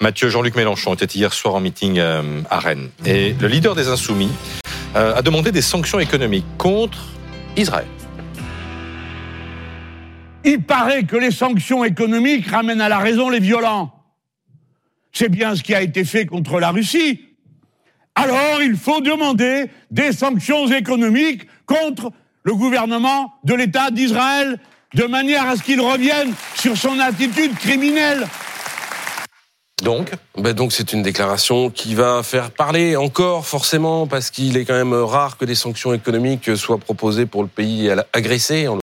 Mathieu Jean-Luc Mélenchon était hier soir en meeting euh, à Rennes. Et le leader des Insoumis euh, a demandé des sanctions économiques contre Israël. Il paraît que les sanctions économiques ramènent à la raison les violents. C'est bien ce qui a été fait contre la Russie. Alors il faut demander des sanctions économiques contre le gouvernement de l'État d'Israël de manière à ce qu'il revienne sur son attitude criminelle. Donc, Ben donc c'est une déclaration qui va faire parler encore forcément parce qu'il est quand même rare que des sanctions économiques soient proposées pour le pays agressé.